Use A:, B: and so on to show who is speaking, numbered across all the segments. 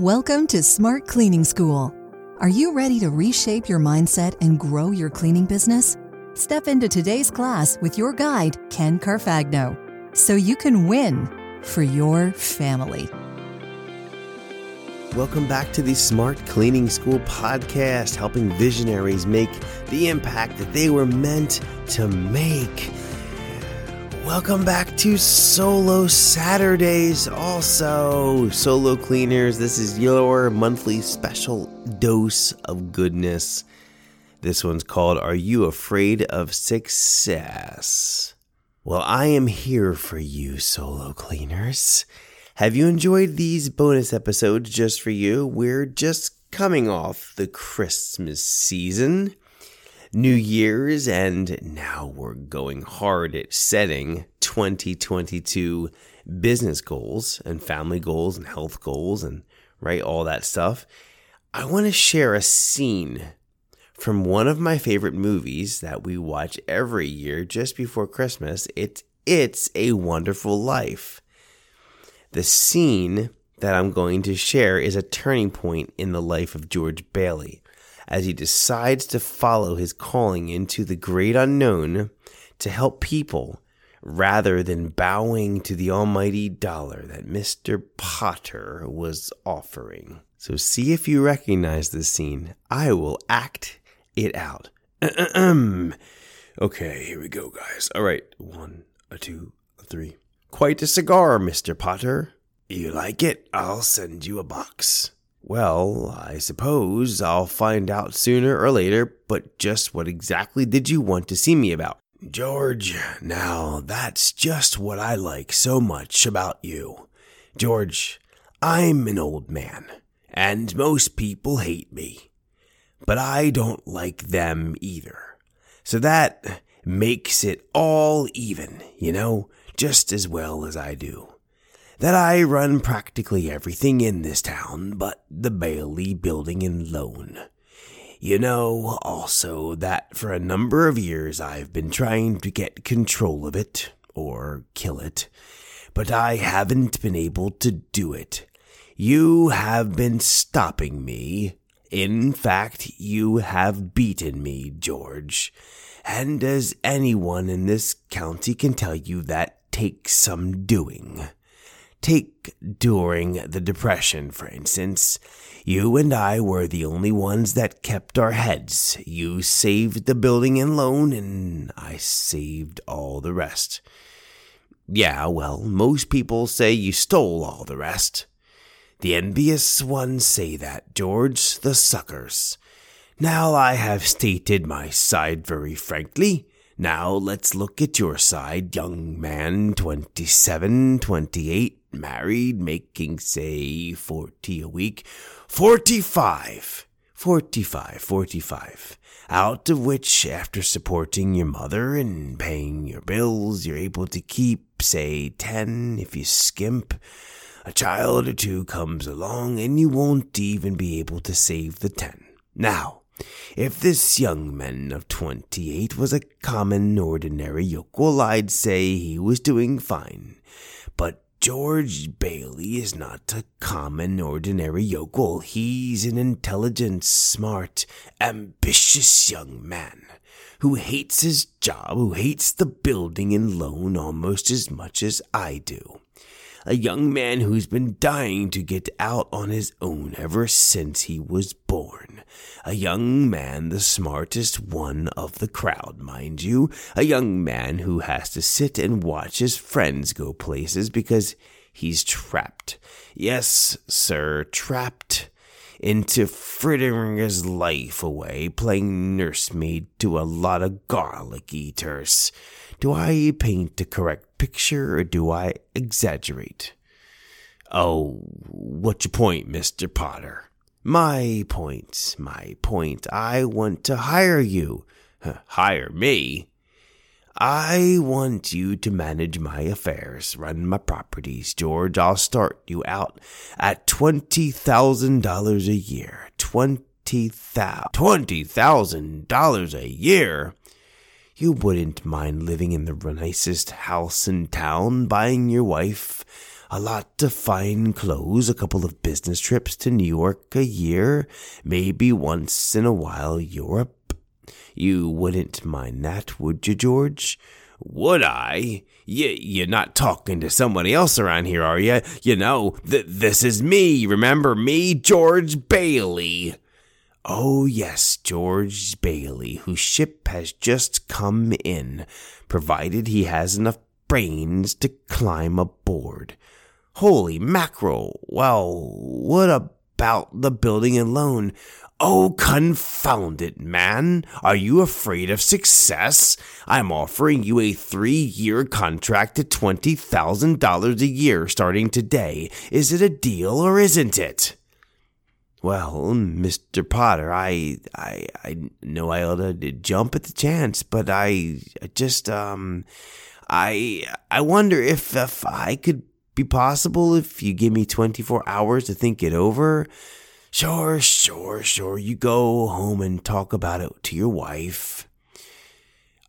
A: Welcome to Smart Cleaning School. Are you ready to reshape your mindset and grow your cleaning business? Step into today's class with your guide, Ken Carfagno, so you can win for your family.
B: Welcome back to the Smart Cleaning School podcast, helping visionaries make the impact that they were meant to make. Welcome back to Solo Saturdays, also. Solo Cleaners, this is your monthly special dose of goodness. This one's called Are You Afraid of Success? Well, I am here for you, Solo Cleaners. Have you enjoyed these bonus episodes just for you? We're just coming off the Christmas season. New Year's, and now we're going hard at setting 2022 business goals and family goals and health goals and right, all that stuff. I want to share a scene from one of my favorite movies that we watch every year just before Christmas. It's It's a Wonderful Life. The scene that I'm going to share is a turning point in the life of George Bailey as he decides to follow his calling into the great unknown to help people rather than bowing to the almighty dollar that Mr. Potter was offering. So see if you recognize this scene. I will act it out. okay, here we go, guys. All right, one, a two, a three. Quite a cigar, Mr. Potter. You like it? I'll send you a box. Well, I suppose I'll find out sooner or later, but just what exactly did you want to see me about? George, now that's just what I like so much about you. George, I'm an old man, and most people hate me. But I don't like them either. So that makes it all even, you know, just as well as I do that I run practically everything in this town but the Bailey Building and Loan. You know also that for a number of years I've been trying to get control of it, or kill it, but I haven't been able to do it. You have been stopping me. In fact, you have beaten me, George. And as anyone in this county can tell you, that takes some doing. Take during the Depression, for instance. You and I were the only ones that kept our heads. You saved the building and loan, and I saved all the rest. Yeah, well, most people say you stole all the rest. The envious ones say that, George, the suckers. Now I have stated my side very frankly. Now let's look at your side, young man, twenty-seven, twenty-eight, married, making, say, 40 a week. 45! 45, 45. Out of which, after supporting your mother and paying your bills, you're able to keep, say, 10 if you skimp. A child or two comes along and you won't even be able to save the 10. Now, if this young man of 28 was a common, ordinary yokel, I'd say he was doing fine. George Bailey is not a common, ordinary yokel. He's an intelligent, smart, ambitious young man who hates his job, who hates the building and loan almost as much as I do a young man who's been dying to get out on his own ever since he was born. A young man, the smartest one of the crowd, mind you. A young man who has to sit and watch his friends go places because he's trapped. Yes, sir, trapped into frittering his life away, playing nursemaid to a lot of garlic eaters. Do I paint a correct picture or do I exaggerate? Oh, what's your point, Mr. Potter? My point, my point. I want to hire you. Hire me? I want you to manage my affairs, run my properties, George. I'll start you out at $20,000 a year. $20,000 a year? You wouldn't mind living in the nicest house in town, buying your wife a lot of fine clothes, a couple of business trips to New York a year, maybe once in a while Europe. You wouldn't mind that, would you, George? Would I? Y- you're not talking to somebody else around here, are you? You know, th- this is me. Remember me, George Bailey. Oh, yes, George Bailey, whose ship has just come in, provided he has enough brains to climb aboard. Holy mackerel! Well, what about the building and loan? Oh, confound it, man. Are you afraid of success? I'm offering you a three year contract at $20,000 a year starting today. Is it a deal or isn't it? Well, Mr. Potter, I, I, I know I ought to jump at the chance, but I, I just, um, I, I wonder if, if I could be possible if you give me 24 hours to think it over. Sure, sure, sure. You go home and talk about it to your wife.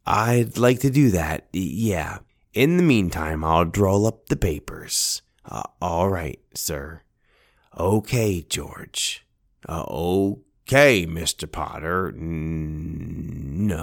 B: I'd like to do that. Yeah. In the meantime, I'll draw up the papers. Uh, all right, sir. Okay, George. Uh, okay, Mr. Potter. No,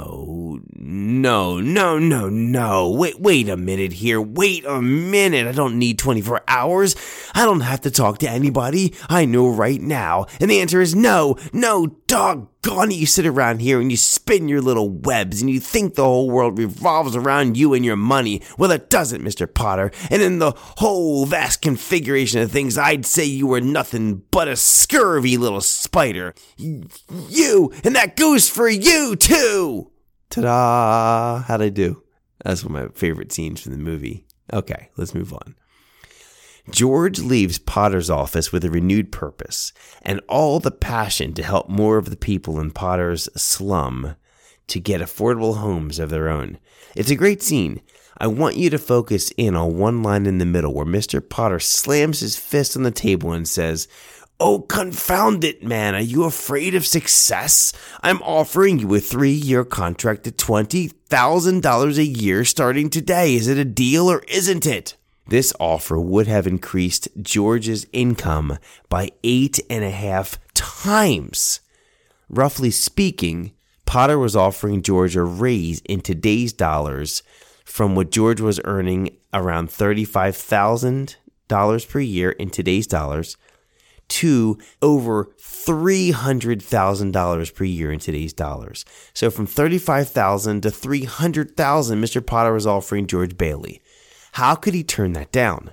B: no, no, no, no. Wait, wait a minute here. Wait a minute. I don't need 24 hours. I don't have to talk to anybody. I know right now. And the answer is no, no, doggone it. You sit around here and you spin your little webs and you think the whole world revolves around you and your money. Well, it doesn't, Mr. Potter. And in the whole vast configuration of things, I'd say you were nothing but a scurvy little spider. You, and that goes for you too. Ta-da! How'd I do? That's one of my favorite scenes from the movie. Okay, let's move on. George leaves Potter's office with a renewed purpose and all the passion to help more of the people in Potter's slum to get affordable homes of their own. It's a great scene. I want you to focus in on one line in the middle where Mr. Potter slams his fist on the table and says, Oh, confound it, man. Are you afraid of success? I'm offering you a three year contract at $20,000 a year starting today. Is it a deal or isn't it? This offer would have increased George's income by eight and a half times. Roughly speaking, Potter was offering George a raise in today's dollars from what George was earning around $35,000 per year in today's dollars to over $300,000 per year in today's dollars. So from 35,000 to 300,000 Mr. Potter was offering George Bailey. How could he turn that down?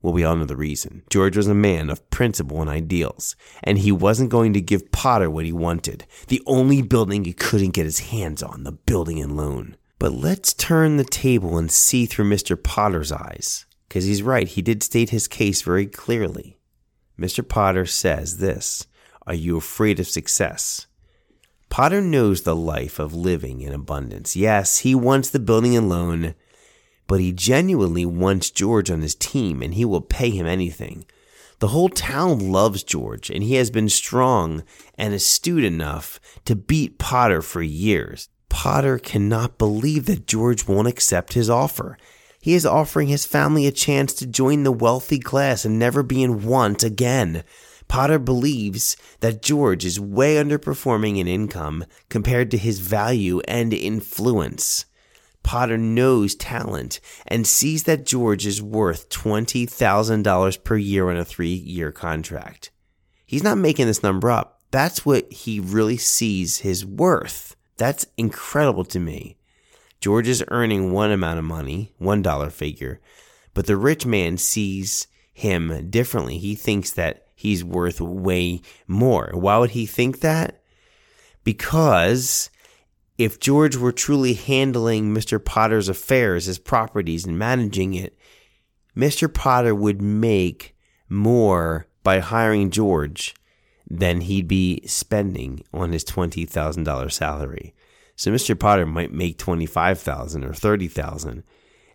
B: Well, we all know the reason. George was a man of principle and ideals, and he wasn't going to give Potter what he wanted. The only building he couldn't get his hands on, the building and loan. But let's turn the table and see through Mr. Potter's eyes. Because he's right, he did state his case very clearly. Mr. Potter says this Are you afraid of success? Potter knows the life of living in abundance. Yes, he wants the building and loan but he genuinely wants George on his team and he will pay him anything. The whole town loves George, and he has been strong and astute enough to beat Potter for years. Potter cannot believe that George won't accept his offer. He is offering his family a chance to join the wealthy class and never be in want again. Potter believes that George is way underperforming in income compared to his value and influence. Potter knows talent and sees that George is worth $20,000 per year on a three year contract. He's not making this number up. That's what he really sees his worth. That's incredible to me. George is earning one amount of money, one dollar figure, but the rich man sees him differently. He thinks that he's worth way more. Why would he think that? Because if George were truly handling Mr. Potter's affairs, his properties, and managing it, Mr. Potter would make more by hiring George than he'd be spending on his $20,000 salary. So Mr. Potter might make 25,000 or 30,000.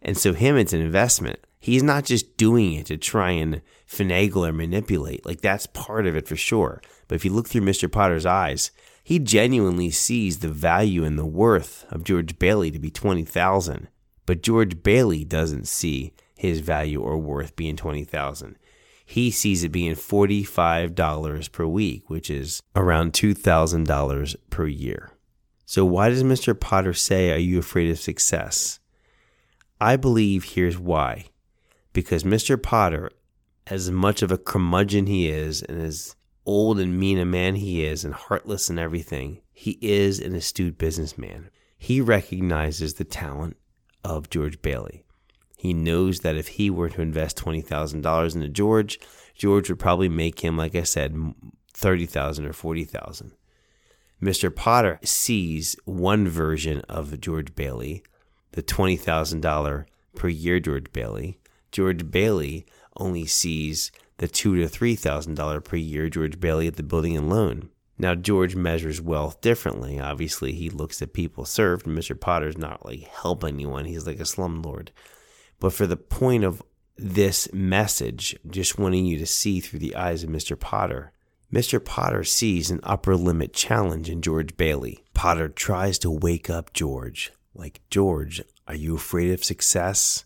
B: And so him it's an investment. He's not just doing it to try and finagle or manipulate. Like that's part of it for sure. But if you look through Mr. Potter's eyes, he genuinely sees the value and the worth of George Bailey to be 20,000, but George Bailey doesn't see his value or worth being 20,000. He sees it being $45 per week, which is around $2,000 per year. So why does Mr. Potter say, Are you afraid of success? I believe here's why. Because Mr. Potter, as much of a curmudgeon he is, and as old and mean a man he is, and heartless and everything, he is an astute businessman. He recognizes the talent of George Bailey. He knows that if he were to invest $20,000 into George, George would probably make him, like I said, 30,000 or 40,000. Mr. Potter sees one version of George Bailey, the $20,000 per year George Bailey. George Bailey only sees the two to three thousand dollar per year George Bailey at the building and loan. Now George measures wealth differently. Obviously, he looks at people served. Mr. Potter's not like helping anyone. He's like a slumlord. But for the point of this message, just wanting you to see through the eyes of Mr. Potter, Mr. Potter sees an upper limit challenge in George Bailey. Potter tries to wake up George. Like, George, are you afraid of success?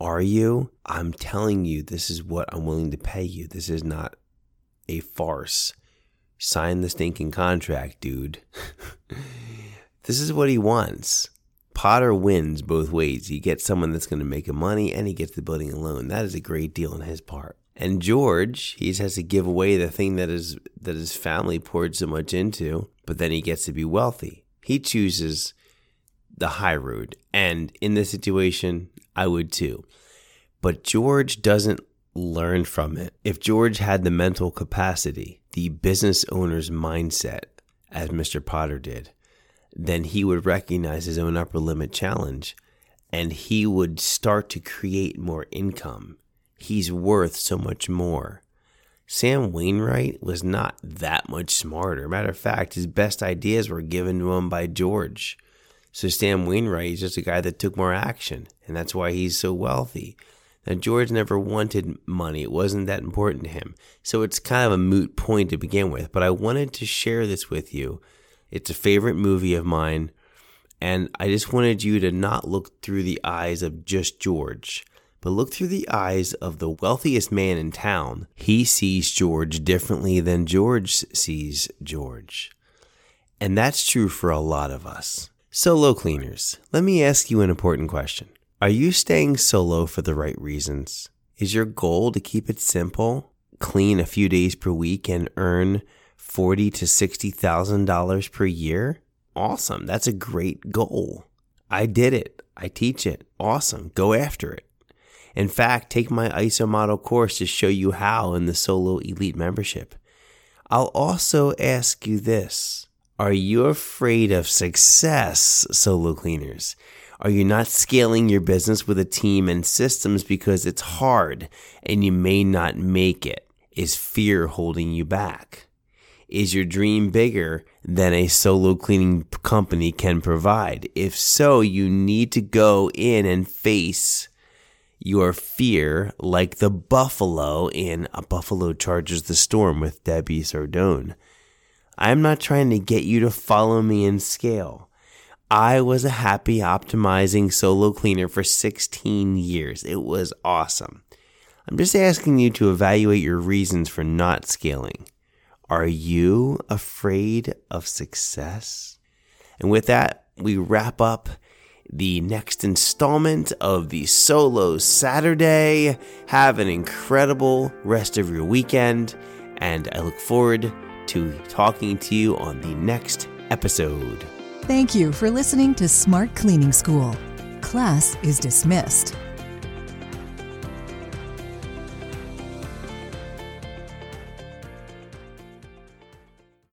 B: Are you? I'm telling you, this is what I'm willing to pay you. This is not a farce. Sign the stinking contract, dude. this is what he wants. Potter wins both ways. He gets someone that's going to make him money and he gets the building alone. That is a great deal on his part. And George, he has to give away the thing that is that his family poured so much into, but then he gets to be wealthy. He chooses the high road. And in this situation, I would too. But George doesn't learn from it. If George had the mental capacity, the business owner's mindset, as Mr. Potter did, then he would recognize his own upper limit challenge and he would start to create more income he's worth so much more. Sam Wainwright was not that much smarter. Matter of fact, his best ideas were given to him by George. So Sam Wainwright is just a guy that took more action, and that's why he's so wealthy. Now, George never wanted money. It wasn't that important to him. So it's kind of a moot point to begin with, but I wanted to share this with you. It's a favorite movie of mine, and I just wanted you to not look through the eyes of just George but look through the eyes of the wealthiest man in town. He sees George differently than George sees George. And that's true for a lot of us. Solo cleaners, let me ask you an important question. Are you staying solo for the right reasons? Is your goal to keep it simple, clean a few days per week, and earn forty to sixty thousand dollars per year? Awesome. That's a great goal. I did it. I teach it. Awesome. Go after it. In fact, take my ISO model course to show you how in the Solo Elite membership. I'll also ask you this Are you afraid of success, solo cleaners? Are you not scaling your business with a team and systems because it's hard and you may not make it? Is fear holding you back? Is your dream bigger than a solo cleaning company can provide? If so, you need to go in and face your fear like the buffalo in A Buffalo Charges the Storm with Debbie Sardone. I'm not trying to get you to follow me in scale. I was a happy optimizing solo cleaner for 16 years. It was awesome. I'm just asking you to evaluate your reasons for not scaling. Are you afraid of success? And with that, we wrap up the next installment of the Solo Saturday. Have an incredible rest of your weekend, and I look forward to talking to you on the next episode.
A: Thank you for listening to Smart Cleaning School. Class is dismissed.